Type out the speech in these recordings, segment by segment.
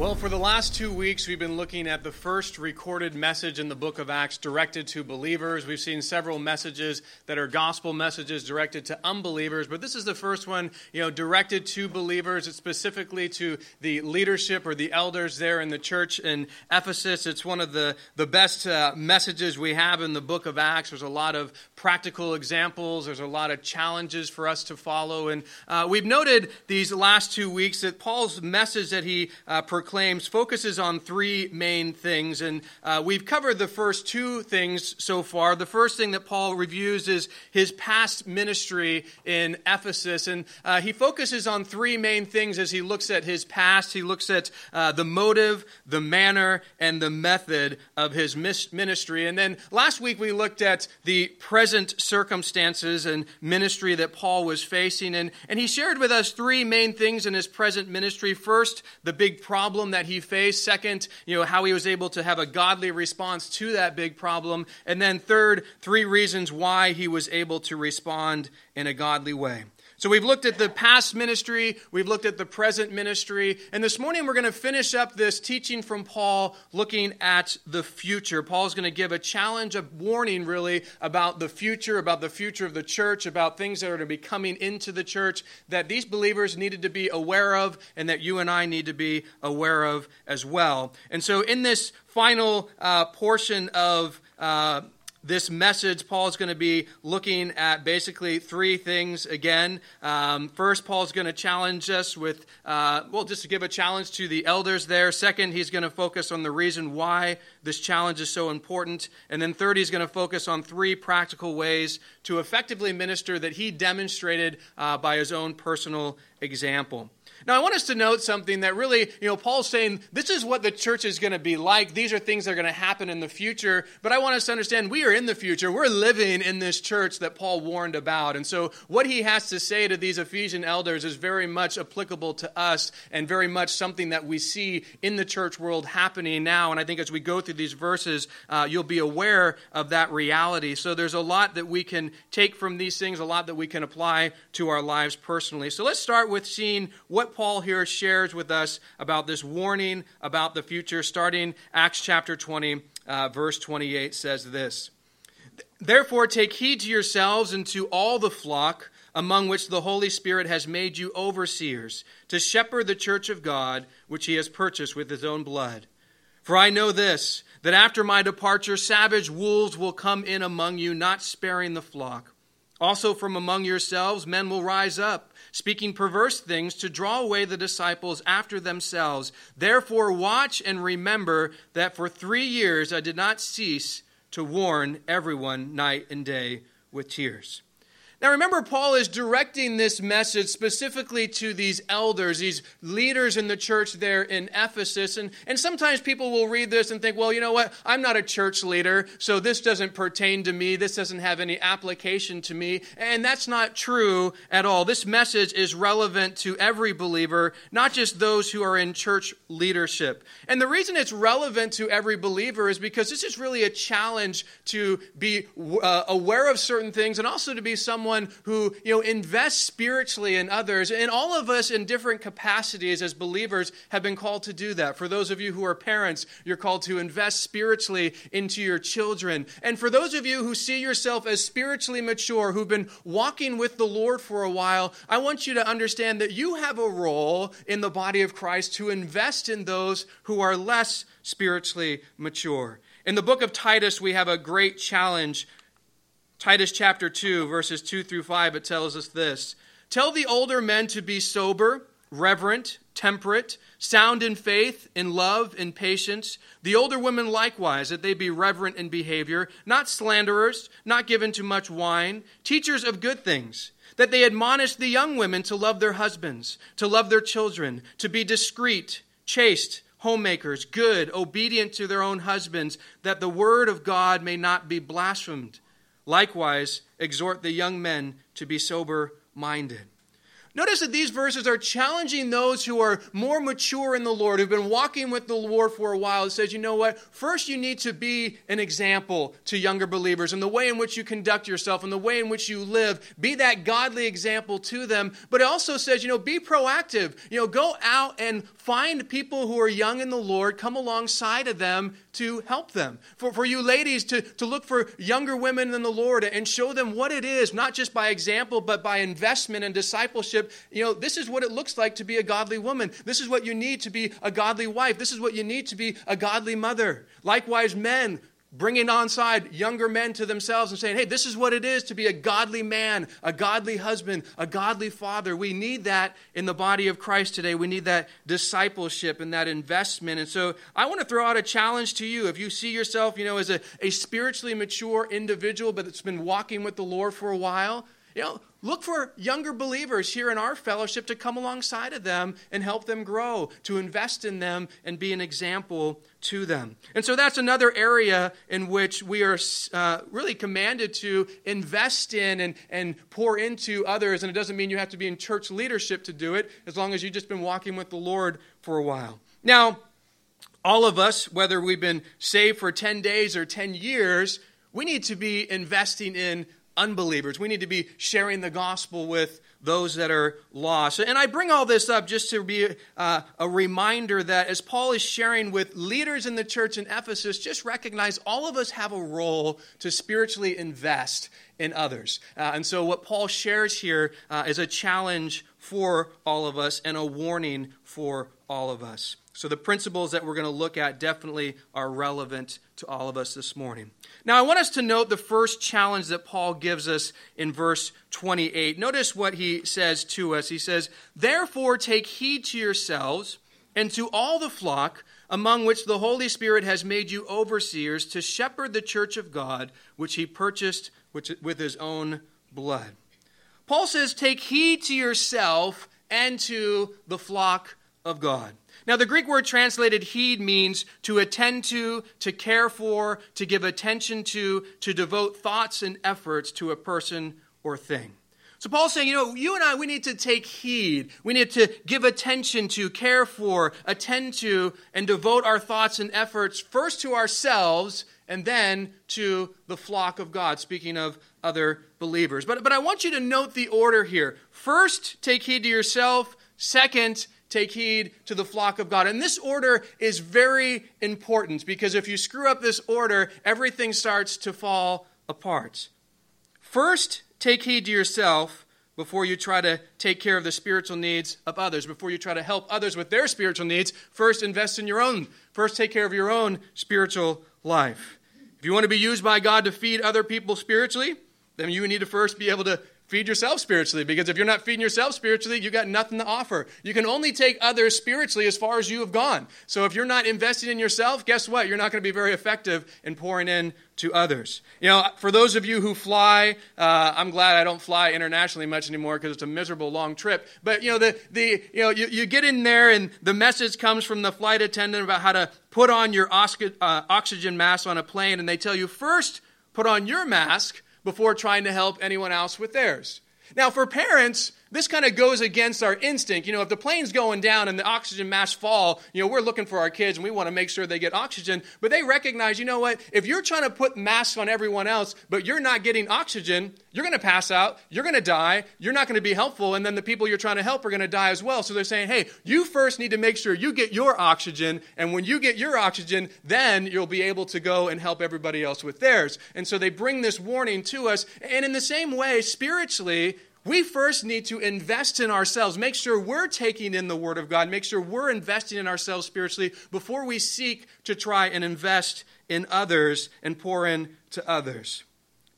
Well, for the last two weeks, we've been looking at the first recorded message in the book of Acts directed to believers. We've seen several messages that are gospel messages directed to unbelievers, but this is the first one, you know, directed to believers. It's specifically to the leadership or the elders there in the church in Ephesus. It's one of the, the best uh, messages we have in the book of Acts. There's a lot of practical examples, there's a lot of challenges for us to follow. And uh, we've noted these last two weeks that Paul's message that he uh, proclaimed claims focuses on three main things. And uh, we've covered the first two things so far. The first thing that Paul reviews is his past ministry in Ephesus. And uh, he focuses on three main things as he looks at his past. He looks at uh, the motive, the manner, and the method of his ministry. And then last week we looked at the present circumstances and ministry that Paul was facing. And, and he shared with us three main things in his present ministry. First, the big problem that he faced. Second, you know, how he was able to have a godly response to that big problem. And then third, three reasons why he was able to respond in a godly way. So we've looked at the past ministry, we've looked at the present ministry, and this morning we're going to finish up this teaching from Paul looking at the future. Paul's going to give a challenge, a warning really about the future, about the future of the church, about things that are going to be coming into the church that these believers needed to be aware of and that you and I need to be aware of as well. And so in this final uh, portion of uh, this message, Paul is going to be looking at basically three things again. Um, first, Paul is going to challenge us with, uh, well, just to give a challenge to the elders there. Second, he's going to focus on the reason why this challenge is so important. And then third, he's going to focus on three practical ways to effectively minister that he demonstrated uh, by his own personal example. Now, I want us to note something that really, you know, Paul's saying this is what the church is going to be like. These are things that are going to happen in the future. But I want us to understand we are in the future. We're living in this church that Paul warned about. And so, what he has to say to these Ephesian elders is very much applicable to us and very much something that we see in the church world happening now. And I think as we go through these verses, uh, you'll be aware of that reality. So, there's a lot that we can take from these things, a lot that we can apply to our lives personally. So, let's start with seeing what Paul here shares with us about this warning about the future, starting Acts chapter 20, uh, verse 28 says this Therefore, take heed to yourselves and to all the flock among which the Holy Spirit has made you overseers, to shepherd the church of God, which he has purchased with his own blood. For I know this, that after my departure, savage wolves will come in among you, not sparing the flock. Also, from among yourselves, men will rise up speaking perverse things to draw away the disciples after themselves. Therefore, watch and remember that for three years I did not cease to warn everyone night and day with tears. Now remember, Paul is directing this message specifically to these elders, these leaders in the church there in Ephesus. And, and sometimes people will read this and think, well, you know what? I'm not a church leader, so this doesn't pertain to me. This doesn't have any application to me. And that's not true at all. This message is relevant to every believer, not just those who are in church leadership. And the reason it's relevant to every believer is because this is really a challenge to be uh, aware of certain things and also to be someone someone who, you know, invests spiritually in others. And all of us in different capacities as believers have been called to do that. For those of you who are parents, you're called to invest spiritually into your children. And for those of you who see yourself as spiritually mature, who've been walking with the Lord for a while, I want you to understand that you have a role in the body of Christ to invest in those who are less spiritually mature. In the book of Titus, we have a great challenge Titus chapter 2, verses 2 through 5, it tells us this Tell the older men to be sober, reverent, temperate, sound in faith, in love, in patience. The older women likewise, that they be reverent in behavior, not slanderers, not given to much wine, teachers of good things, that they admonish the young women to love their husbands, to love their children, to be discreet, chaste, homemakers, good, obedient to their own husbands, that the word of God may not be blasphemed. Likewise, exhort the young men to be sober minded. Notice that these verses are challenging those who are more mature in the Lord, who've been walking with the Lord for a while. It says, you know what? First, you need to be an example to younger believers in the way in which you conduct yourself, in the way in which you live. Be that godly example to them. But it also says, you know, be proactive. You know, go out and find people who are young in the Lord, come alongside of them to help them. For, for you ladies to, to look for younger women in the Lord and show them what it is, not just by example, but by investment and discipleship. You know, this is what it looks like to be a godly woman. This is what you need to be a godly wife. This is what you need to be a godly mother. Likewise, men, bringing onside younger men to themselves and saying, hey, this is what it is to be a godly man, a godly husband, a godly father. We need that in the body of Christ today. We need that discipleship and that investment. And so I want to throw out a challenge to you. If you see yourself, you know, as a, a spiritually mature individual, but that's been walking with the Lord for a while, you know, look for younger believers here in our fellowship to come alongside of them and help them grow, to invest in them and be an example to them. And so that's another area in which we are uh, really commanded to invest in and, and pour into others. And it doesn't mean you have to be in church leadership to do it, as long as you've just been walking with the Lord for a while. Now, all of us, whether we've been saved for 10 days or 10 years, we need to be investing in unbelievers. We need to be sharing the gospel with those that are lost. And I bring all this up just to be uh, a reminder that as Paul is sharing with leaders in the church in Ephesus, just recognize all of us have a role to spiritually invest in others. Uh, and so what Paul shares here uh, is a challenge for all of us and a warning for all of us. So the principles that we're going to look at definitely are relevant to all of us this morning. Now, I want us to note the first challenge that Paul gives us in verse 28. Notice what he says to us. He says, Therefore, take heed to yourselves and to all the flock among which the Holy Spirit has made you overseers to shepherd the church of God, which he purchased with his own blood. Paul says, Take heed to yourself and to the flock of God. Now, the Greek word translated heed means to attend to, to care for, to give attention to, to devote thoughts and efforts to a person or thing. So Paul's saying, you know, you and I, we need to take heed. We need to give attention to, care for, attend to, and devote our thoughts and efforts first to ourselves and then to the flock of God, speaking of other believers. But, but I want you to note the order here. First, take heed to yourself. Second, take heed to the flock of God. And this order is very important because if you screw up this order, everything starts to fall apart. First, take heed to yourself before you try to take care of the spiritual needs of others, before you try to help others with their spiritual needs. First, invest in your own. First, take care of your own spiritual life. If you want to be used by God to feed other people spiritually, then you need to first be able to feed yourself spiritually because if you're not feeding yourself spiritually, you got nothing to offer. You can only take others spiritually as far as you have gone. So if you're not investing in yourself, guess what? You're not going to be very effective in pouring in to others. You know, for those of you who fly, uh, I'm glad I don't fly internationally much anymore because it's a miserable long trip. But you know, the the you know you, you get in there and the message comes from the flight attendant about how to put on your uh, oxygen mask on a plane, and they tell you first put on your mask before trying to help anyone else with theirs. Now, for parents, this kind of goes against our instinct. You know, if the plane's going down and the oxygen masks fall, you know, we're looking for our kids and we want to make sure they get oxygen. But they recognize, you know what? If you're trying to put masks on everyone else, but you're not getting oxygen, you're going to pass out, you're going to die, you're not going to be helpful, and then the people you're trying to help are going to die as well. So they're saying, hey, you first need to make sure you get your oxygen, and when you get your oxygen, then you'll be able to go and help everybody else with theirs. And so they bring this warning to us. And in the same way, spiritually, we first need to invest in ourselves, make sure we're taking in the Word of God, make sure we're investing in ourselves spiritually before we seek to try and invest in others and pour in to others.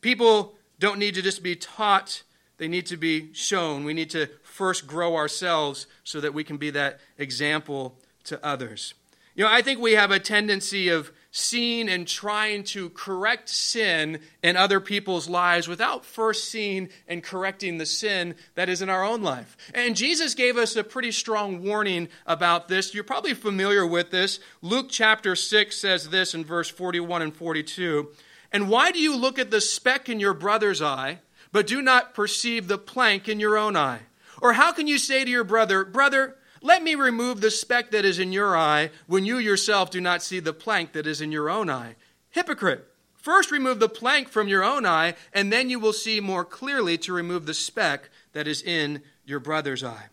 People don't need to just be taught, they need to be shown. We need to first grow ourselves so that we can be that example to others. You know, I think we have a tendency of seeing and trying to correct sin in other people's lives without first seeing and correcting the sin that is in our own life. And Jesus gave us a pretty strong warning about this. You're probably familiar with this. Luke chapter 6 says this in verse 41 and 42. And why do you look at the speck in your brother's eye, but do not perceive the plank in your own eye? Or how can you say to your brother, Brother, let me remove the speck that is in your eye when you yourself do not see the plank that is in your own eye. Hypocrite! First remove the plank from your own eye, and then you will see more clearly to remove the speck that is in your brother's eye.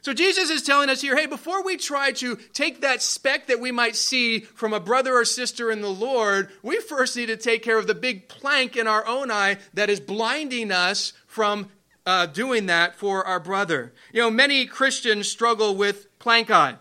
So Jesus is telling us here hey, before we try to take that speck that we might see from a brother or sister in the Lord, we first need to take care of the big plank in our own eye that is blinding us from uh, doing that for our brother. You know, many Christians struggle with plank eye.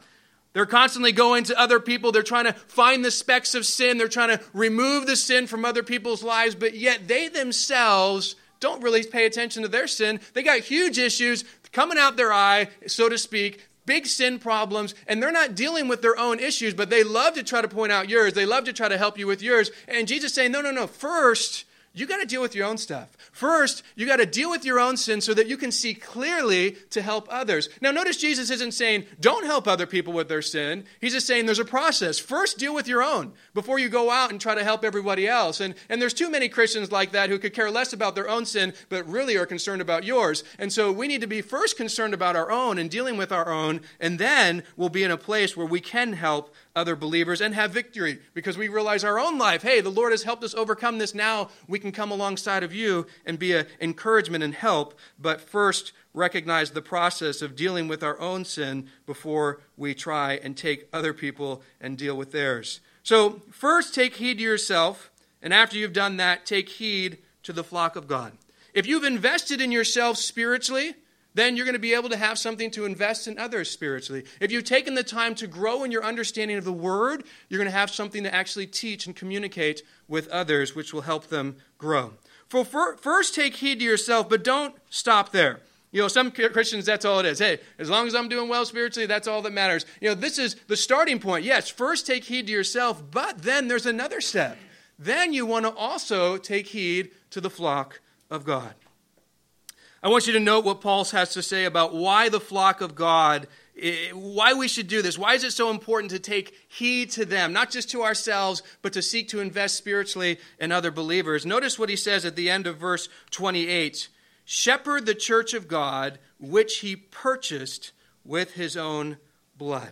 They're constantly going to other people. They're trying to find the specks of sin. They're trying to remove the sin from other people's lives, but yet they themselves don't really pay attention to their sin. They got huge issues coming out their eye, so to speak, big sin problems, and they're not dealing with their own issues, but they love to try to point out yours. They love to try to help you with yours. And Jesus saying, no, no, no. First, you got to deal with your own stuff. First, you got to deal with your own sin so that you can see clearly to help others. Now, notice Jesus isn't saying, don't help other people with their sin. He's just saying there's a process. First, deal with your own before you go out and try to help everybody else. And, and there's too many Christians like that who could care less about their own sin, but really are concerned about yours. And so we need to be first concerned about our own and dealing with our own, and then we'll be in a place where we can help other believers and have victory because we realize our own life hey, the Lord has helped us overcome this. Now we can come alongside of you and be an encouragement and help, but first recognize the process of dealing with our own sin before we try and take other people and deal with theirs. So, first take heed to yourself, and after you've done that, take heed to the flock of God. If you've invested in yourself spiritually, then you're going to be able to have something to invest in others spiritually. If you've taken the time to grow in your understanding of the Word, you're going to have something to actually teach and communicate with others, which will help them grow. For, first, take heed to yourself, but don't stop there. You know, some Christians, that's all it is. Hey, as long as I'm doing well spiritually, that's all that matters. You know, this is the starting point. Yes, first take heed to yourself, but then there's another step. Then you want to also take heed to the flock of God. I want you to note what Paul has to say about why the flock of God, eh, why we should do this. Why is it so important to take heed to them, not just to ourselves, but to seek to invest spiritually in other believers? Notice what he says at the end of verse 28 Shepherd the church of God, which he purchased with his own blood.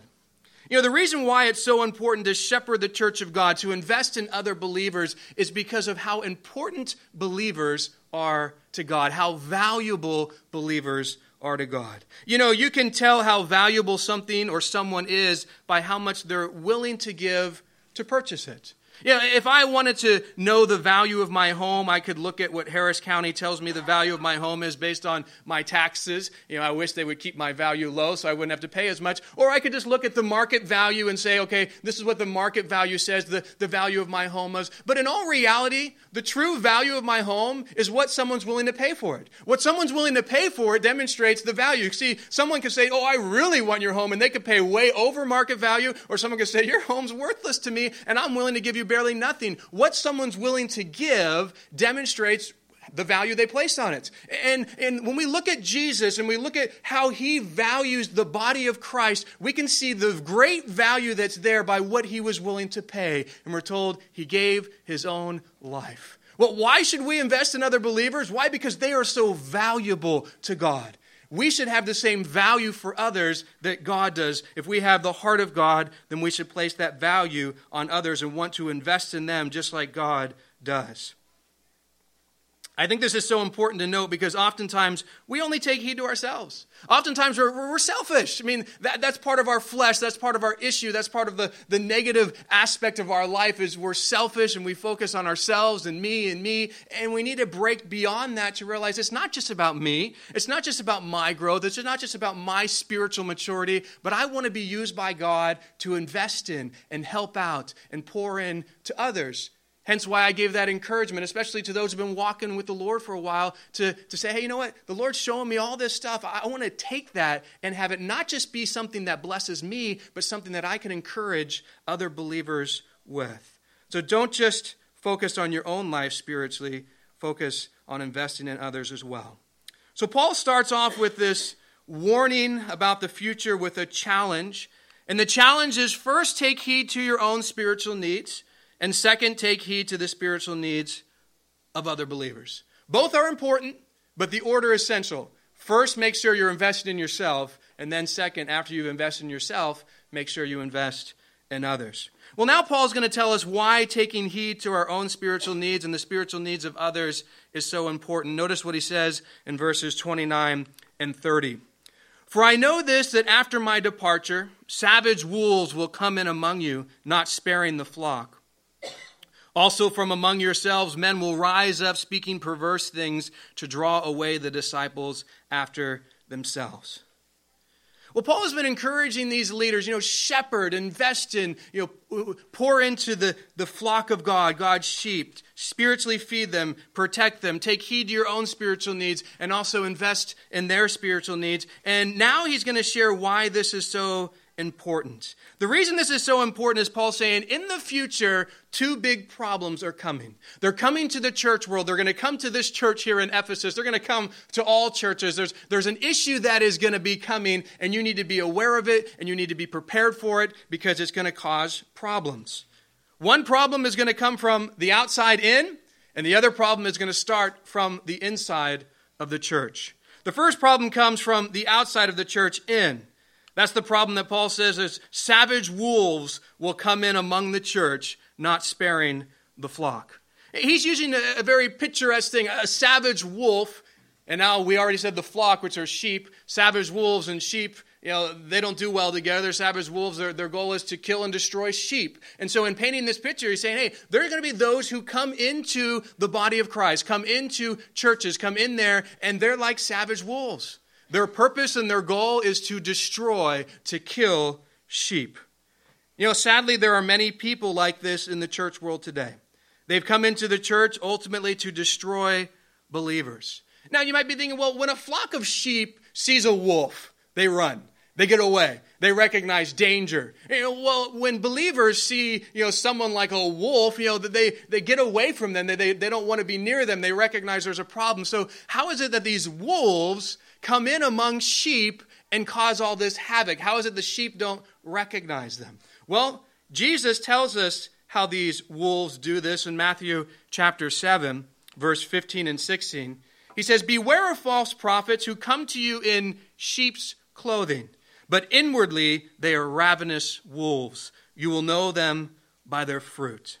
You know, the reason why it's so important to shepherd the church of God, to invest in other believers, is because of how important believers are to God, how valuable believers are to God. You know, you can tell how valuable something or someone is by how much they're willing to give to purchase it. Know, if I wanted to know the value of my home, I could look at what Harris County tells me the value of my home is based on my taxes. You know, I wish they would keep my value low so I wouldn't have to pay as much. Or I could just look at the market value and say, okay, this is what the market value says the, the value of my home is. But in all reality, the true value of my home is what someone's willing to pay for it. What someone's willing to pay for it demonstrates the value. See, someone could say, oh, I really want your home, and they could pay way over market value. Or someone could say, your home's worthless to me, and I'm willing to give you barely nothing. What someone's willing to give demonstrates the value they place on it. And, and when we look at Jesus and we look at how he values the body of Christ, we can see the great value that's there by what he was willing to pay. And we're told he gave his own life. Well, why should we invest in other believers? Why? Because they are so valuable to God. We should have the same value for others that God does. If we have the heart of God, then we should place that value on others and want to invest in them just like God does. I think this is so important to note because oftentimes we only take heed to ourselves. Oftentimes we're, we're selfish. I mean, that, that's part of our flesh. That's part of our issue. That's part of the, the negative aspect of our life is we're selfish and we focus on ourselves and me and me. And we need to break beyond that to realize it's not just about me. It's not just about my growth. It's not just about my spiritual maturity, but I want to be used by God to invest in and help out and pour in to others. Hence why I gave that encouragement, especially to those who've been walking with the Lord for a while, to, to say, hey, you know what? The Lord's showing me all this stuff. I, I want to take that and have it not just be something that blesses me, but something that I can encourage other believers with. So don't just focus on your own life spiritually, focus on investing in others as well. So Paul starts off with this warning about the future with a challenge. And the challenge is first, take heed to your own spiritual needs, and second, take heed to the spiritual needs of other believers. Both are important, but the order is essential. First, make sure you're invested in yourself, and then, second, after you've invested in yourself, make sure you invest in others. Well, now Paul's going to tell us why taking heed to our own spiritual needs and the spiritual needs of others is so important. Notice what he says in verses 29 and 30. For I know this, that after my departure, savage wolves will come in among you, not sparing the flock. Also, from among yourselves, men will rise up speaking perverse things to draw away the disciples after themselves. Well, Paul has been encouraging these leaders, you know, shepherd, invest in, you know, pour into the, the flock of God, God's sheep, spiritually feed them, protect them, take heed to your own spiritual needs, and also invest in their spiritual needs. And now he's going to share why this is so important. The reason this is so important is Paul saying in the future, two big problems are coming. They're coming to the church world. They're going to come to this church here in Ephesus. They're going to come to all churches. There's, there's an issue that is going to be coming, and you need to be aware of it, and you need to be prepared for it because it's going to cause problems. One problem is going to come from the outside in, and the other problem is going to start from the inside of the church. The first problem comes from the outside of the church in. That's the problem that Paul says is savage wolves will come in among the church, not sparing the flock. He's using a, very picturesque thing, a savage wolf, and now we already said the flock, which are sheep. Savage wolves and sheep, you know, they don't do well together. Savage wolves, their, their goal is to kill and destroy sheep. And so in painting this picture, he's saying, hey, there are going to be those who come into the body of Christ, come into churches, come in there, and they're like savage wolves. Their purpose and their goal is to destroy, to kill sheep. You know, sadly, there are many people like this in the church world today. They've come into the church ultimately to destroy believers. Now, you might be thinking, well, when a flock of sheep sees a wolf, they run. They get away. They recognize danger. You know, well, when believers see, you know, someone like a wolf, you know, they, they get away from them. They, they, they don't want to be near them. They recognize there's a problem. So how is it that these wolves come in among sheep and cause all this havoc? How is it the sheep don't recognize them? Well, Jesus tells us how these wolves do this in Matthew chapter 7, verse 15 and 16. He says, Beware of false prophets who come to you in sheep's clothing, but inwardly they are ravenous wolves. You will know them by their fruit.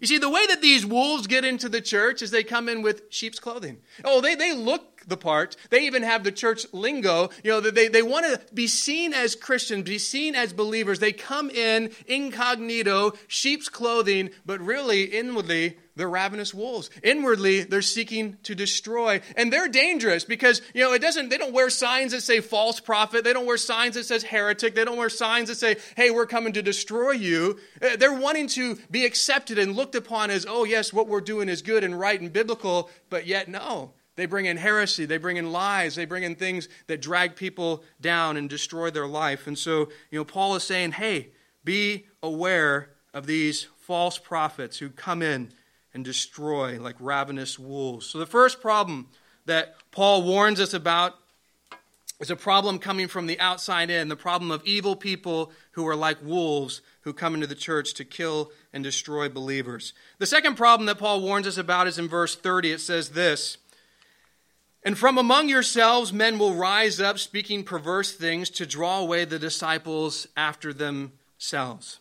You see, the way that these wolves get into the church is they come in with sheep's clothing. Oh, they, they look the part. They even have the church lingo. You know, they, they want to be seen as Christians, be seen as believers. They come in incognito, sheep's clothing, but really inwardly they're ravenous wolves. Inwardly, they're seeking to destroy. And they're dangerous because, you know, it doesn't, they don't wear signs that say false prophet. They don't wear signs that says heretic. They don't wear signs that say, hey, we're coming to destroy you. Uh, they're wanting to be accepted and looked upon as, oh, yes, what we're doing is good and right and biblical, but yet, no. They bring in heresy, they bring in lies, they bring in things that drag people down and destroy their life. And so, you know, Paul is saying, hey, be aware of these false prophets who come in and destroy like ravenous wolves. So, the first problem that Paul warns us about is a problem coming from the outside in the problem of evil people who are like wolves who come into the church to kill and destroy believers. The second problem that Paul warns us about is in verse 30. It says this And from among yourselves men will rise up speaking perverse things to draw away the disciples after themselves.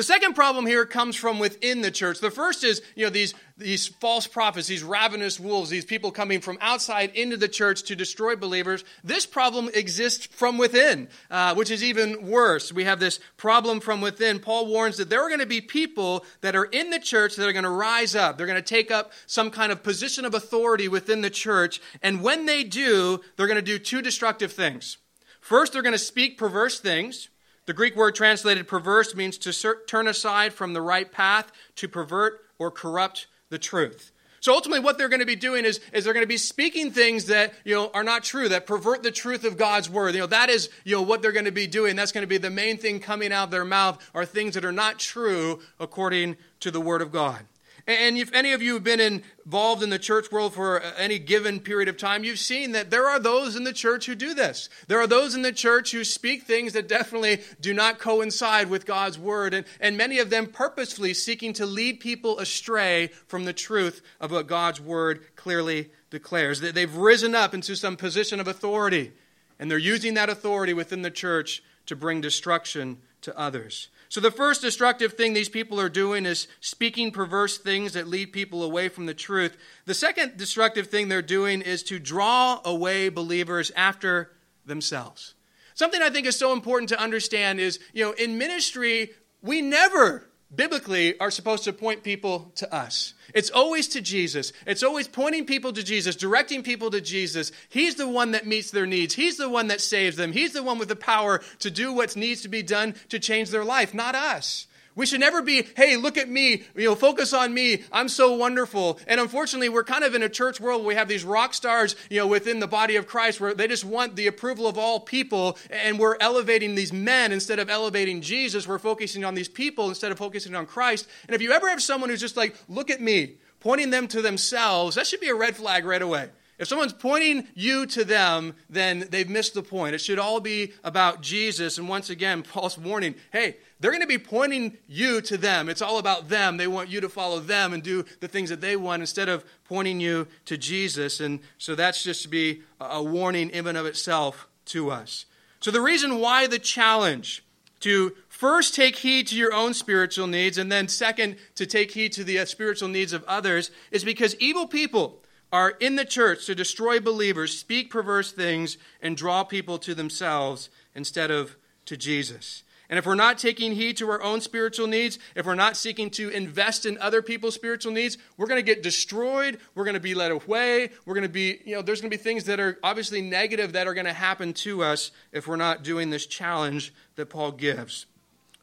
The second problem here comes from within the church. The first is, you know, these, these false prophets, these ravenous wolves, these people coming from outside into the church to destroy believers. This problem exists from within, uh, which is even worse. We have this problem from within. Paul warns that there are going to be people that are in the church that are going to rise up. They're going to take up some kind of position of authority within the church. And when they do, they're going to do two destructive things. First, they're going to speak perverse things. The Greek word translated perverse means to turn aside from the right path, to pervert or corrupt the truth. So ultimately, what they're going to be doing is, is they're going to be speaking things that you know are not true, that pervert the truth of God's word. You know that is you know what they're going to be doing. That's going to be the main thing coming out of their mouth are things that are not true according to the word of God. And if any of you have been involved in the church world for uh, any given period of time, you've seen that there are those in the church who do this. There are those in the church who speak things that definitely do not coincide with God's word, and, and many of them purposefully seeking to lead people astray from the truth of what God's word clearly declares. They've risen up into some position of authority, and they're using that authority within the church to bring destruction to others. So, the first destructive thing these people are doing is speaking perverse things that lead people away from the truth. The second destructive thing they're doing is to draw away believers after themselves. Something I think is so important to understand is, you know, in ministry, we never biblically are supposed to point people to us. It's always to Jesus. It's always pointing people to Jesus, directing people to Jesus. He's the one that meets their needs. He's the one that saves them. He's the one with the power to do what needs to be done to change their life, not us. We should never be, hey, look at me, you know, focus on me. I'm so wonderful. And unfortunately, we're kind of in a church world where we have these rock stars, you know, within the body of Christ where they just want the approval of all people. And we're elevating these men instead of elevating Jesus. We're focusing on these people instead of focusing on Christ. And if you ever have someone who's just like, look at me, pointing them to themselves, that should be a red flag right away. If someone's pointing you to them, then they've missed the point. It should all be about Jesus. And once again, Paul's warning hey, they're going to be pointing you to them. It's all about them. They want you to follow them and do the things that they want instead of pointing you to Jesus. And so that's just to be a warning, in and of itself, to us. So the reason why the challenge to first take heed to your own spiritual needs, and then second, to take heed to the uh, spiritual needs of others, is because evil people are in the church to destroy believers, speak perverse things, and draw people to themselves instead of to Jesus. And if we're not taking heed to our own spiritual needs, if we're not seeking to invest in other people's spiritual needs, we're going to get destroyed. We're going to be led away. We're going to be, you know, there's going to be things that are obviously negative that are going to happen to us if we're not doing this challenge that Paul gives.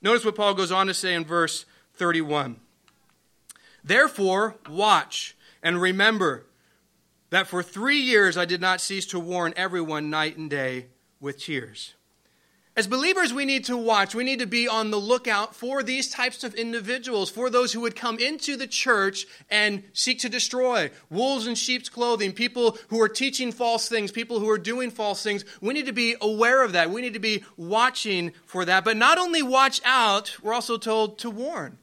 Notice what Paul goes on to say in verse 31. Therefore, watch and remember that for three years I did not cease to warn everyone night and day with tears. As believers, we need to watch. We need to be on the lookout for these types of individuals, for those who would come into the church and seek to destroy wolves in sheep's clothing, people who are teaching false things, people who are doing false things. We need to be aware of that. We need to be watching for that. But not only watch out, we're also told to warn.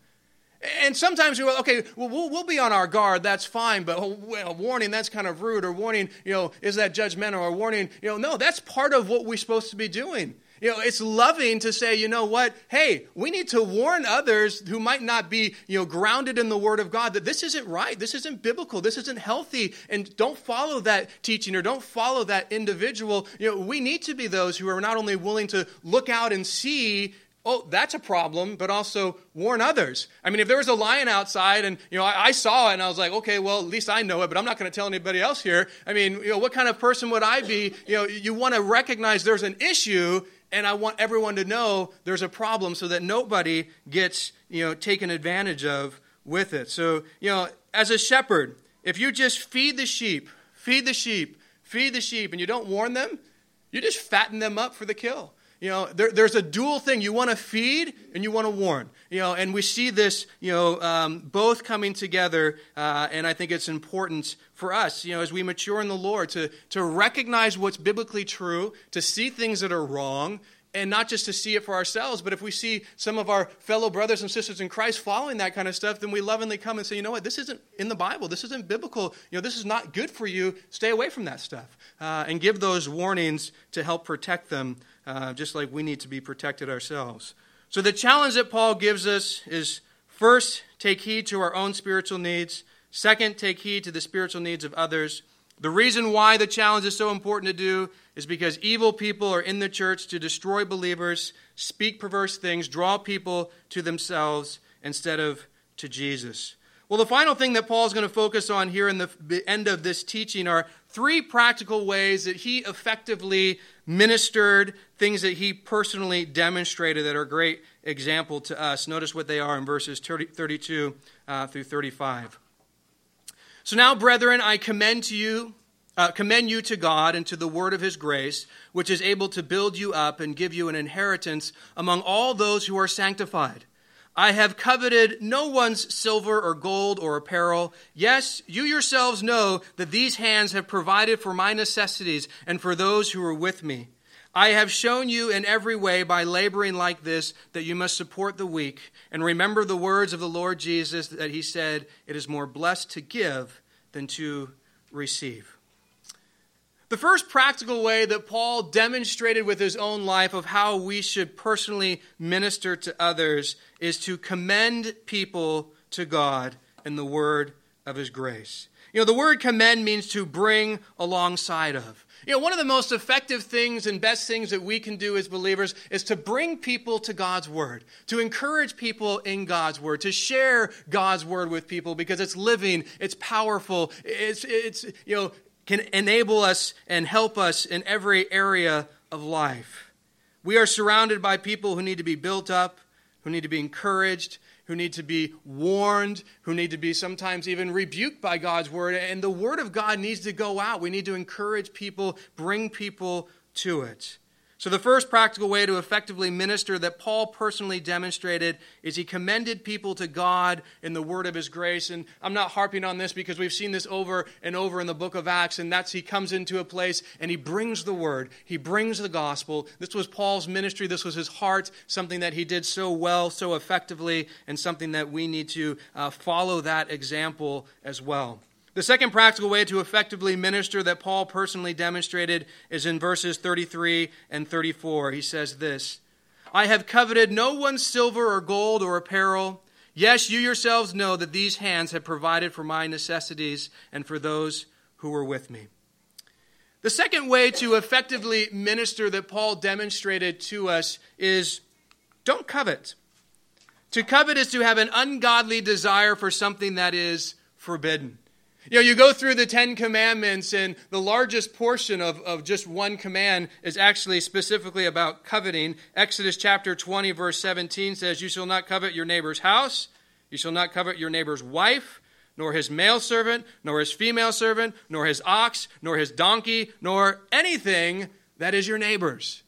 And sometimes we go, okay, well, we'll, we'll be on our guard, that's fine, but oh, well, warning, that's kind of rude, or warning, you know, is that judgmental, or warning, you know, no, that's part of what we're supposed to be doing. You know, it's loving to say, you know what, hey, we need to warn others who might not be, you know, grounded in the Word of God that this isn't right, this isn't biblical, this isn't healthy, and don't follow that teaching or don't follow that individual. You know, we need to be those who are not only willing to look out and see oh, that's a problem, but also warn others. I mean, if there was a lion outside and, you know, I, I saw it and I was like, okay, well, at least I know it, but I'm not going to tell anybody else here. I mean, you know, what kind of person would I be? You know, you want to recognize there's an issue and I want everyone to know there's a problem so that nobody gets, you know, taken advantage of with it. So, you know, as a shepherd, if you just feed the sheep, feed the sheep, feed the sheep, and you don't warn them, you just fatten them up for the kill. You know, there, there's a dual thing. You want to feed and you want to warn. You know, and we see this, you know, um, both coming together, uh, and I think it's important for us, you know, as we mature in the Lord, to, to recognize what's biblically true, to see things that are wrong, and not just to see it for ourselves, but if we see some of our fellow brothers and sisters in Christ following that kind of stuff, then we lovingly come and say, you know what, this isn't in the Bible. This isn't biblical. You know, this is not good for you. Stay away from that stuff. Uh, and give those warnings to help protect them uh, just like we need to be protected ourselves. So, the challenge that Paul gives us is first, take heed to our own spiritual needs. Second, take heed to the spiritual needs of others. The reason why the challenge is so important to do is because evil people are in the church to destroy believers, speak perverse things, draw people to themselves instead of to Jesus. Well, the final thing that Paul is going to focus on here in the end of this teaching are three practical ways that he effectively ministered, things that he personally demonstrated that are a great example to us. Notice what they are in verses 30, 32 uh, through 35. So now, brethren, I commend to you, uh, commend you to God and to the word of his grace, which is able to build you up and give you an inheritance among all those who are sanctified. I have coveted no one's silver or gold or apparel. Yes, you yourselves know that these hands have provided for my necessities and for those who are with me. I have shown you in every way by laboring like this that you must support the weak. And remember the words of the Lord Jesus that he said, It is more blessed to give than to receive. The first practical way that Paul demonstrated with his own life of how we should personally minister to others is to commend people to God in the word of his grace. You know, the word commend means to bring alongside of. You know, one of the most effective things and best things that we can do as believers is to bring people to God's Word, to encourage people in God's Word, to share God's Word with people because it's living, it's powerful, it's, it's you know, can enable us and help us in every area of life. We are surrounded by people who need to be built up, who need to be encouraged, who need to be warned, who need to be sometimes even rebuked by God's word. And the word of God needs to go out. We need to encourage people, bring people to it. So, the first practical way to effectively minister that Paul personally demonstrated is he commended people to God in the word of his grace. And I'm not harping on this because we've seen this over and over in the book of Acts. And that's he comes into a place and he brings the word, he brings the gospel. This was Paul's ministry, this was his heart, something that he did so well, so effectively, and something that we need to uh, follow that example as well. The second practical way to effectively minister that Paul personally demonstrated is in verses 33 and 34. He says this I have coveted no one's silver or gold or apparel. Yes, you yourselves know that these hands have provided for my necessities and for those who were with me. The second way to effectively minister that Paul demonstrated to us is don't covet. To covet is to have an ungodly desire for something that is forbidden. You know, you go through the Ten Commandments, and the largest portion of, of just one command is actually specifically about coveting. Exodus chapter 20, verse 17 says, You shall not covet your neighbor's house, you shall not covet your neighbor's wife, nor his male servant, nor his female servant, nor his ox, nor his donkey, nor anything that is your neighbor's.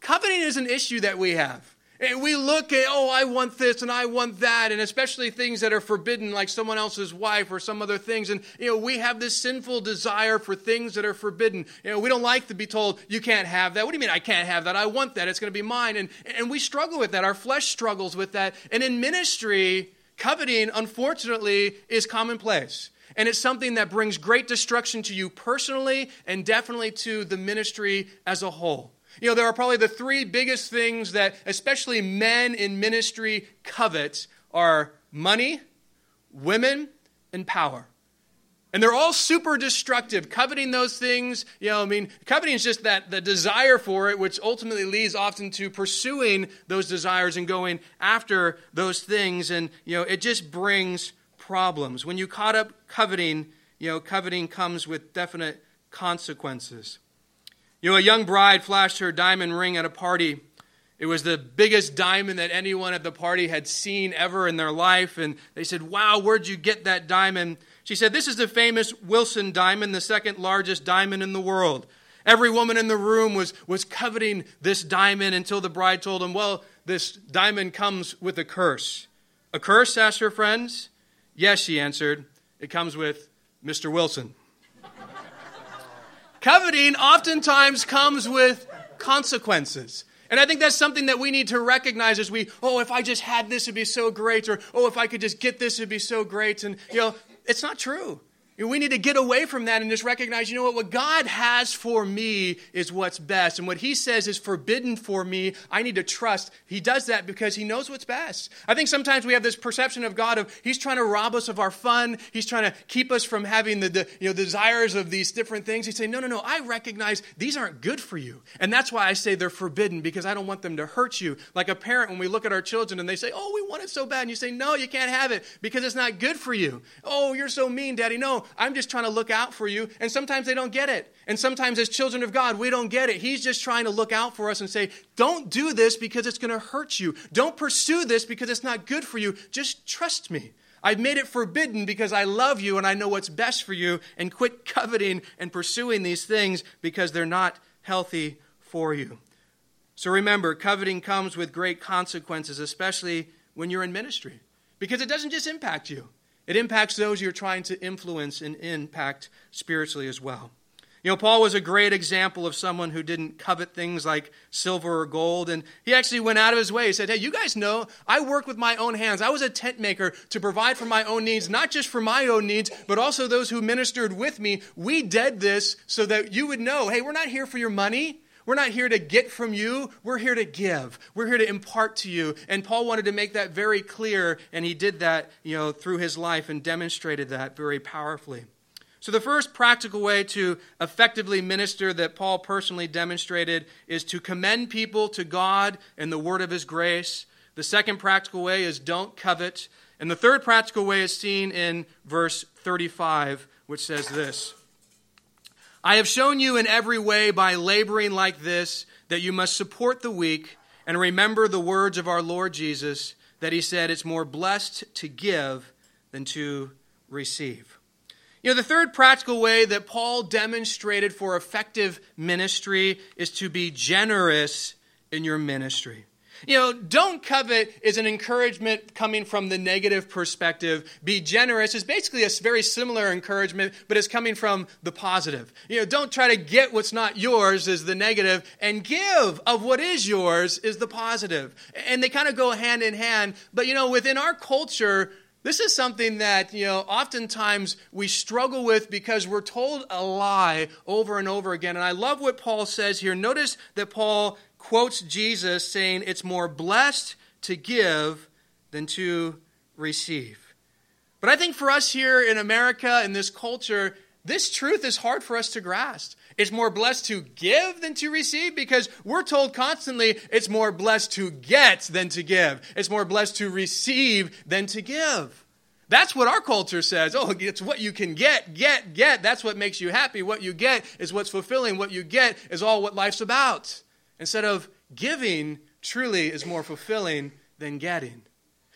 Coveting is an issue that we have. And we look at, oh, I want this and I want that, and especially things that are forbidden, like someone else's wife or some other things. And, you know, we have this sinful desire for things that are forbidden. You know, we don't like to be told, you can't have that. What do you mean, I can't have that? I want that. It's going to be mine. And, and we struggle with that. Our flesh struggles with that. And in ministry, coveting, unfortunately, is commonplace. And it's something that brings great destruction to you personally and definitely to the ministry as a whole. You know, there are probably the three biggest things that especially men in ministry covet are money, women, and power. And they're all super destructive. Coveting those things, you know, I mean, coveting is just that the desire for it, which ultimately leads often to pursuing those desires and going after those things. And, you know, it just brings problems. When you caught up coveting, you know, coveting comes with definite consequences. You know, a young bride flashed her diamond ring at a party. It was the biggest diamond that anyone at the party had seen ever in their life. And they said, Wow, where'd you get that diamond? She said, This is the famous Wilson diamond, the second largest diamond in the world. Every woman in the room was, was coveting this diamond until the bride told them, Well, this diamond comes with a curse. A curse? asked her friends. Yes, she answered. It comes with Mr. Wilson. Coveting oftentimes comes with consequences. And I think that's something that we need to recognize as we, oh, if I just had this, it'd be so great, or oh, if I could just get this, it'd be so great. And, you know, it's not true. We need to get away from that and just recognize, you know what, what God has for me is what's best. And what He says is forbidden for me, I need to trust. He does that because He knows what's best. I think sometimes we have this perception of God of He's trying to rob us of our fun. He's trying to keep us from having the, the you know, desires of these different things. He's saying, no, no, no, I recognize these aren't good for you. And that's why I say they're forbidden because I don't want them to hurt you. Like a parent, when we look at our children and they say, oh, we want it so bad. And you say, no, you can't have it because it's not good for you. Oh, you're so mean, Daddy. No, I'm just trying to look out for you. And sometimes they don't get it. And sometimes, as children of God, we don't get it. He's just trying to look out for us and say, don't do this because it's going to hurt you. Don't pursue this because it's not good for you. Just trust me. I've made it forbidden because I love you and I know what's best for you, and quit coveting and pursuing these things because they're not healthy for you. So remember, coveting comes with great consequences, especially when you're in ministry, because it doesn't just impact you, it impacts those you're trying to influence and impact spiritually as well. You know, Paul was a great example of someone who didn't covet things like silver or gold. And he actually went out of his way. He said, Hey, you guys know I work with my own hands. I was a tent maker to provide for my own needs, not just for my own needs, but also those who ministered with me. We did this so that you would know, hey, we're not here for your money. We're not here to get from you. We're here to give. We're here to impart to you. And Paul wanted to make that very clear, and he did that, you know, through his life and demonstrated that very powerfully. So, the first practical way to effectively minister that Paul personally demonstrated is to commend people to God and the word of his grace. The second practical way is don't covet. And the third practical way is seen in verse 35, which says this I have shown you in every way by laboring like this that you must support the weak and remember the words of our Lord Jesus that he said, It's more blessed to give than to receive. You know, the third practical way that Paul demonstrated for effective ministry is to be generous in your ministry. You know, don't covet is an encouragement coming from the negative perspective. Be generous is basically a very similar encouragement, but it's coming from the positive. You know, don't try to get what's not yours is the negative, and give of what is yours is the positive. And they kind of go hand in hand. But, you know, within our culture, this is something that, you know, oftentimes we struggle with because we're told a lie over and over again. And I love what Paul says here. Notice that Paul quotes Jesus saying, It's more blessed to give than to receive. But I think for us here in America, in this culture, this truth is hard for us to grasp. It's more blessed to give than to receive because we're told constantly it's more blessed to get than to give. It's more blessed to receive than to give. That's what our culture says. Oh, it's what you can get, get, get. That's what makes you happy. What you get is what's fulfilling. What you get is all what life's about. Instead of giving, truly is more fulfilling than getting.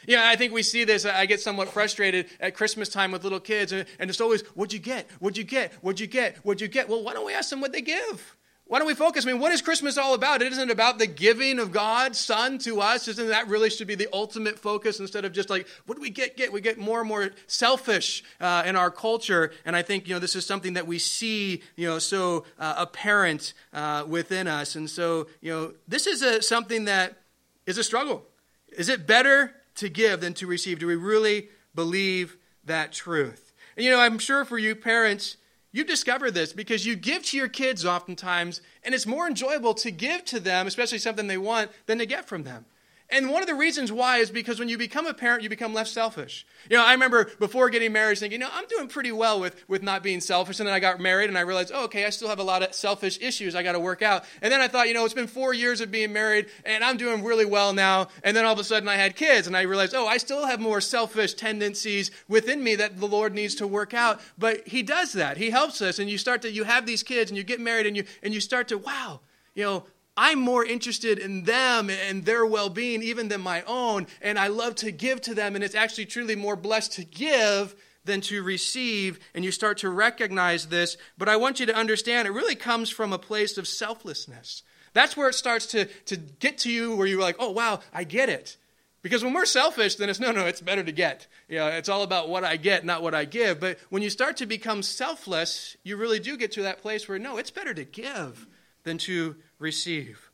Yeah, I think we see this. I get somewhat frustrated at Christmas time with little kids, and it's always, What'd you get? What'd you get? What'd you get? What'd you get? Well, why don't we ask them what they give? Why don't we focus? I mean, what is Christmas all about? It isn't about the giving of God's Son to us. Isn't that really should be the ultimate focus instead of just like, what do we get? Get we get more and more selfish uh, in our culture, and I think you know this is something that we see you know so uh, apparent uh, within us, and so you know this is a, something that is a struggle. Is it better to give than to receive? Do we really believe that truth? And you know, I'm sure for you parents, you discover this because you give to your kids oftentimes, and it's more enjoyable to give to them, especially something they want, than to get from them. And one of the reasons why is because when you become a parent, you become less selfish. You know, I remember before getting married thinking, you know, I'm doing pretty well with, with not being selfish. And then I got married and I realized, oh, okay, I still have a lot of selfish issues I got to work out. And then I thought, you know, it's been four years of being married and I'm doing really well now. And then all of a sudden I had kids and I realized, oh, I still have more selfish tendencies within me that the Lord needs to work out. But He does that. He helps us. And you start to, you have these kids and you get married and you, and you start to, wow, you know, I'm more interested in them and their well being even than my own, and I love to give to them, and it's actually truly more blessed to give than to receive, and you start to recognize this. But I want you to understand it really comes from a place of selflessness. That's where it starts to, to get to you where you're like, oh, wow, I get it. Because when we're selfish, then it's no, no, it's better to get. You know, it's all about what I get, not what I give. But when you start to become selfless, you really do get to that place where, no, it's better to give than to receive.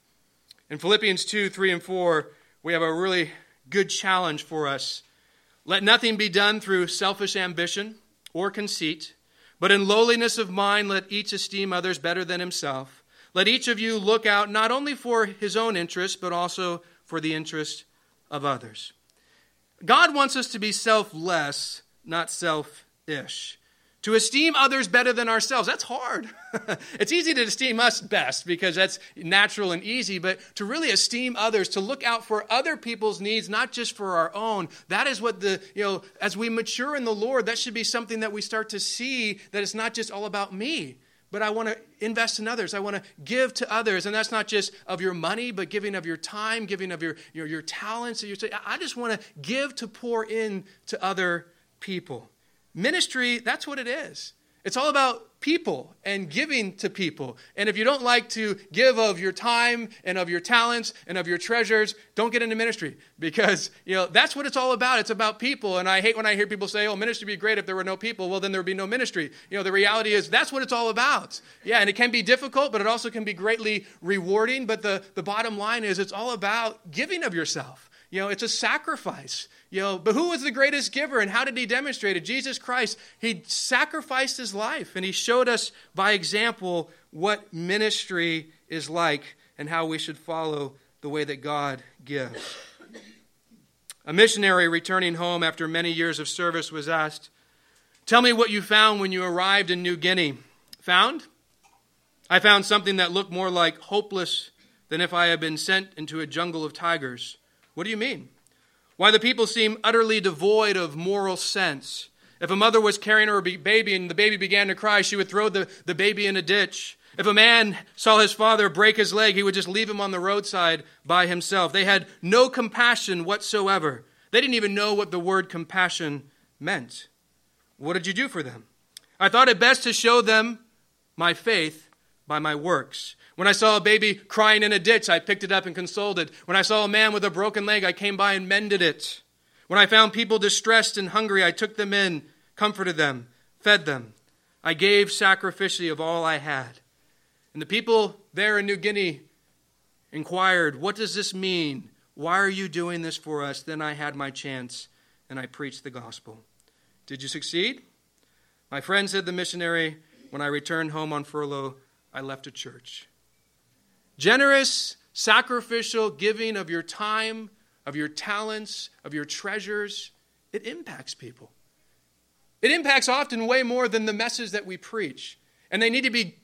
In Philippians 2 3 and 4, we have a really good challenge for us. Let nothing be done through selfish ambition or conceit, but in lowliness of mind, let each esteem others better than himself. Let each of you look out not only for his own interest, but also for the interest of others. God wants us to be selfless, not selfish. To esteem others better than ourselves, that's hard. it's easy to esteem us best because that's natural and easy, but to really esteem others, to look out for other people's needs, not just for our own, that is what the, you know, as we mature in the Lord, that should be something that we start to see that it's not just all about me, but I want to invest in others. I want to give to others. And that's not just of your money, but giving of your time, giving of your, your, your talents. Your, I just want to give to pour in to other people. Ministry, that's what it is. It's all about people and giving to people. And if you don't like to give of your time and of your talents and of your treasures, don't get into ministry because, you know, that's what it's all about. It's about people. And I hate when I hear people say, "Oh, ministry would be great if there were no people." Well, then there would be no ministry. You know, the reality is that's what it's all about. Yeah, and it can be difficult, but it also can be greatly rewarding, but the the bottom line is it's all about giving of yourself. You know, it's a sacrifice. You know, but who was the greatest giver and how did he demonstrate it? Jesus Christ. He sacrificed his life and he showed us by example what ministry is like and how we should follow the way that God gives. A missionary returning home after many years of service was asked, Tell me what you found when you arrived in New Guinea. Found? I found something that looked more like hopeless than if I had been sent into a jungle of tigers. What do you mean? Why the people seem utterly devoid of moral sense. If a mother was carrying her baby and the baby began to cry, she would throw the, the baby in a ditch. If a man saw his father break his leg, he would just leave him on the roadside by himself. They had no compassion whatsoever. They didn't even know what the word compassion meant. What did you do for them? I thought it best to show them my faith by my works. When I saw a baby crying in a ditch, I picked it up and consoled it. When I saw a man with a broken leg, I came by and mended it. When I found people distressed and hungry, I took them in, comforted them, fed them. I gave sacrificially of all I had. And the people there in New Guinea inquired, What does this mean? Why are you doing this for us? Then I had my chance and I preached the gospel. Did you succeed? My friend said the missionary, when I returned home on furlough, I left a church. Generous, sacrificial giving of your time, of your talents, of your treasures, it impacts people. It impacts often way more than the message that we preach. And they need to be,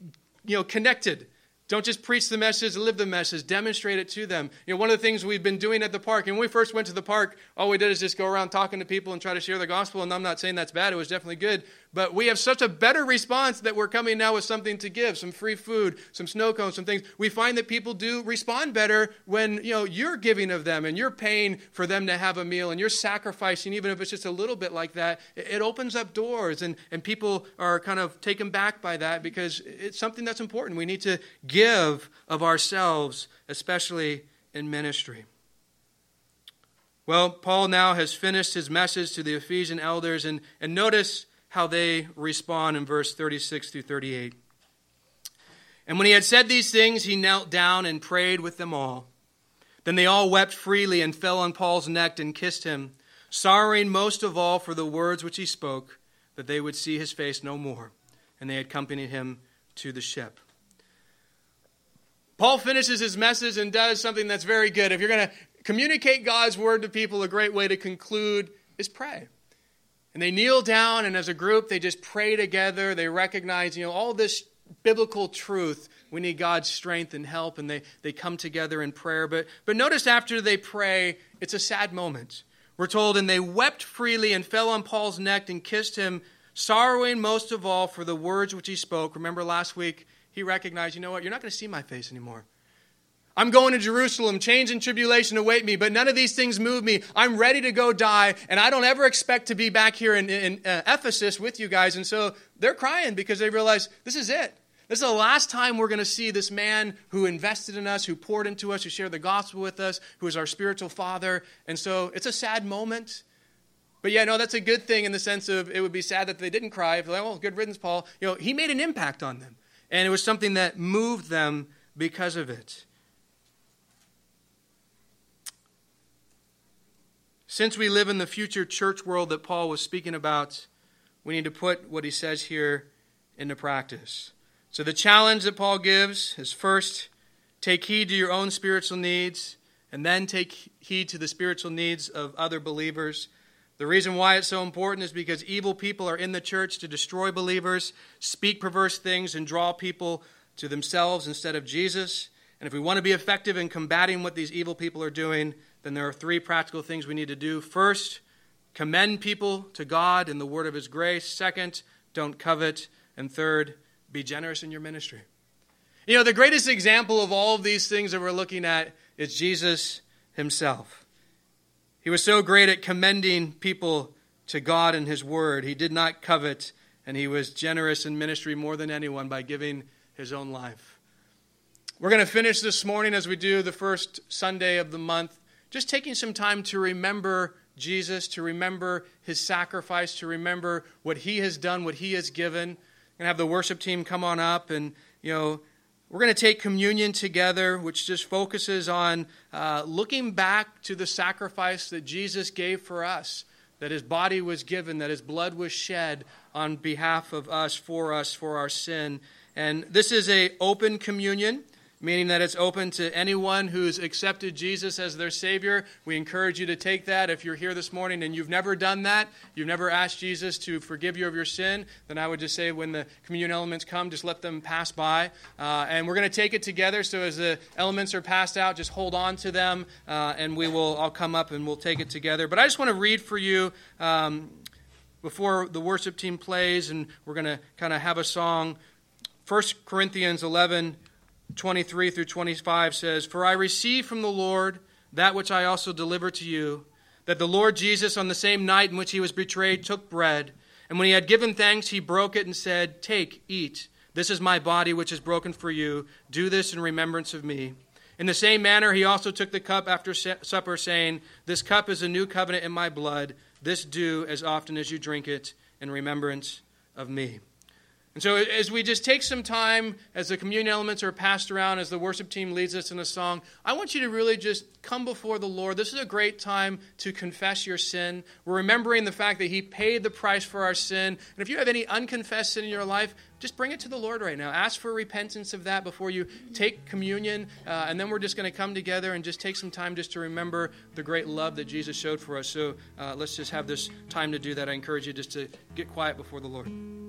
you know, connected don't just preach the message, live the message, demonstrate it to them. You know, one of the things we've been doing at the park, and when we first went to the park, all we did is just go around talking to people and try to share the gospel. And I'm not saying that's bad, it was definitely good. But we have such a better response that we're coming now with something to give some free food, some snow cones, some things. We find that people do respond better when you know you're giving of them and you're paying for them to have a meal and you're sacrificing, even if it's just a little bit like that. It opens up doors, and, and people are kind of taken back by that because it's something that's important. We need to give of ourselves, especially in ministry. Well, Paul now has finished his message to the Ephesian elders, and, and notice how they respond in verse 36 through 38. And when he had said these things, he knelt down and prayed with them all. Then they all wept freely and fell on Paul's neck and kissed him, sorrowing most of all for the words which he spoke, that they would see his face no more. And they accompanied him to the ship. Paul finishes his message and does something that's very good. If you're going to communicate God's word to people, a great way to conclude is pray. And they kneel down, and as a group, they just pray together. They recognize, you know, all this biblical truth. We need God's strength and help, and they, they come together in prayer. But, but notice after they pray, it's a sad moment. We're told, and they wept freely and fell on Paul's neck and kissed him, sorrowing most of all for the words which he spoke. Remember last week, he recognized, you know what, you're not going to see my face anymore. I'm going to Jerusalem. Change and tribulation await me, but none of these things move me. I'm ready to go die, and I don't ever expect to be back here in, in uh, Ephesus with you guys. And so they're crying because they realize this is it. This is the last time we're going to see this man who invested in us, who poured into us, who shared the gospel with us, who is our spiritual father. And so it's a sad moment. But yeah, no, that's a good thing in the sense of it would be sad that they didn't cry. If like, oh, good riddance, Paul. You know, he made an impact on them. And it was something that moved them because of it. Since we live in the future church world that Paul was speaking about, we need to put what he says here into practice. So, the challenge that Paul gives is first, take heed to your own spiritual needs, and then take heed to the spiritual needs of other believers. The reason why it's so important is because evil people are in the church to destroy believers, speak perverse things, and draw people to themselves instead of Jesus. And if we want to be effective in combating what these evil people are doing, then there are three practical things we need to do. First, commend people to God in the word of His grace. Second, don't covet. And third, be generous in your ministry. You know, the greatest example of all of these things that we're looking at is Jesus Himself. He was so great at commending people to God and His Word. He did not covet, and he was generous in ministry more than anyone by giving his own life. We're going to finish this morning as we do the first Sunday of the month, just taking some time to remember Jesus, to remember his sacrifice, to remember what he has done, what he has given. We're going to have the worship team come on up and, you know, we're going to take communion together, which just focuses on uh, looking back to the sacrifice that Jesus gave for us that his body was given, that his blood was shed on behalf of us, for us, for our sin. And this is a open communion meaning that it's open to anyone who's accepted Jesus as their Savior. We encourage you to take that. If you're here this morning and you've never done that, you've never asked Jesus to forgive you of your sin, then I would just say when the communion elements come, just let them pass by. Uh, and we're going to take it together. So as the elements are passed out, just hold on to them, uh, and we will. I'll come up and we'll take it together. But I just want to read for you. Um, before the worship team plays, and we're going to kind of have a song. 1 Corinthians 11, 23 through 25 says, For I received from the Lord that which I also delivered to you, that the Lord Jesus, on the same night in which he was betrayed, took bread, and when he had given thanks, he broke it and said, Take, eat. This is my body, which is broken for you. Do this in remembrance of me. In the same manner, he also took the cup after supper, saying, This cup is a new covenant in my blood. This do as often as you drink it in remembrance of me. And so, as we just take some time, as the communion elements are passed around, as the worship team leads us in a song, I want you to really just come before the Lord. This is a great time to confess your sin. We're remembering the fact that He paid the price for our sin. And if you have any unconfessed sin in your life, just bring it to the Lord right now. Ask for repentance of that before you take communion. Uh, and then we're just going to come together and just take some time just to remember the great love that Jesus showed for us. So uh, let's just have this time to do that. I encourage you just to get quiet before the Lord.